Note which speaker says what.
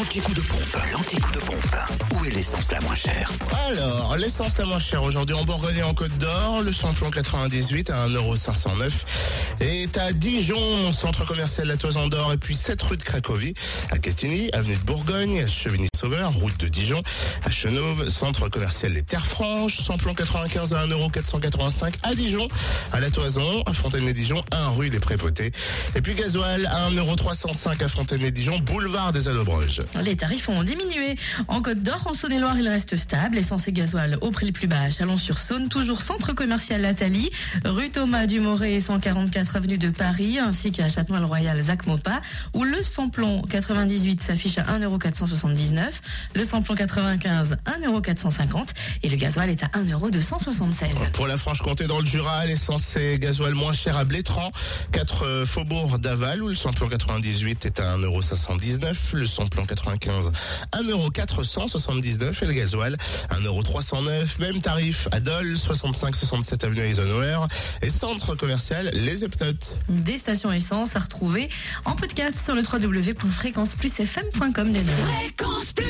Speaker 1: L'anti-coup de pompe, l'anti-coup de pompe. Où est l'essence la moins chère
Speaker 2: Alors, l'essence la moins chère aujourd'hui en Bourgogne et en Côte d'Or, le samplon 98 à 1,509€ est à Dijon, centre commercial La Toison d'Or et puis 7 rue de Cracovie, à Quetigny, avenue de Bourgogne, à Chevigny-Sauveur, route de Dijon, à Chenauve, centre commercial Les Terres Franches, samplon 95 à 1,485€ à Dijon, à La Toison, à Fontaine-les-Dijon, 1 rue des Prépotés, et puis gasoil à 1,305€ à Fontaine-les-Dijon, boulevard des Allobroges.
Speaker 3: Les tarifs ont diminué. En Côte d'Or, en Saône-et-Loire, il reste stable. Essence et gasoil au prix le plus bas à Chalon-sur-Saône. Toujours centre commercial Lathalie, rue Thomas Dumoré, 144 avenue de Paris, ainsi qu'à Châtenois-le-Royal, Zac Mopa, où le samplon 98 s'affiche à 1,479€, le samplon 95 1,450€ et le gasoil est à 1,276€.
Speaker 2: Pour la Franche-Comté dans le Jura, l'essence et gasoil moins cher à Blétran, 4 faubourg d'Aval où le samplon 98 est à 1,519€, le samplon 95 1,479€ et le gasoil 1,309€. Même tarif à Dole, 65-67 avenue Eisenhower et centre commercial Les Epnotes.
Speaker 3: Des stations essence à retrouver en podcast sur le www.fréquenceplusfm.com
Speaker 1: Fréquence Plus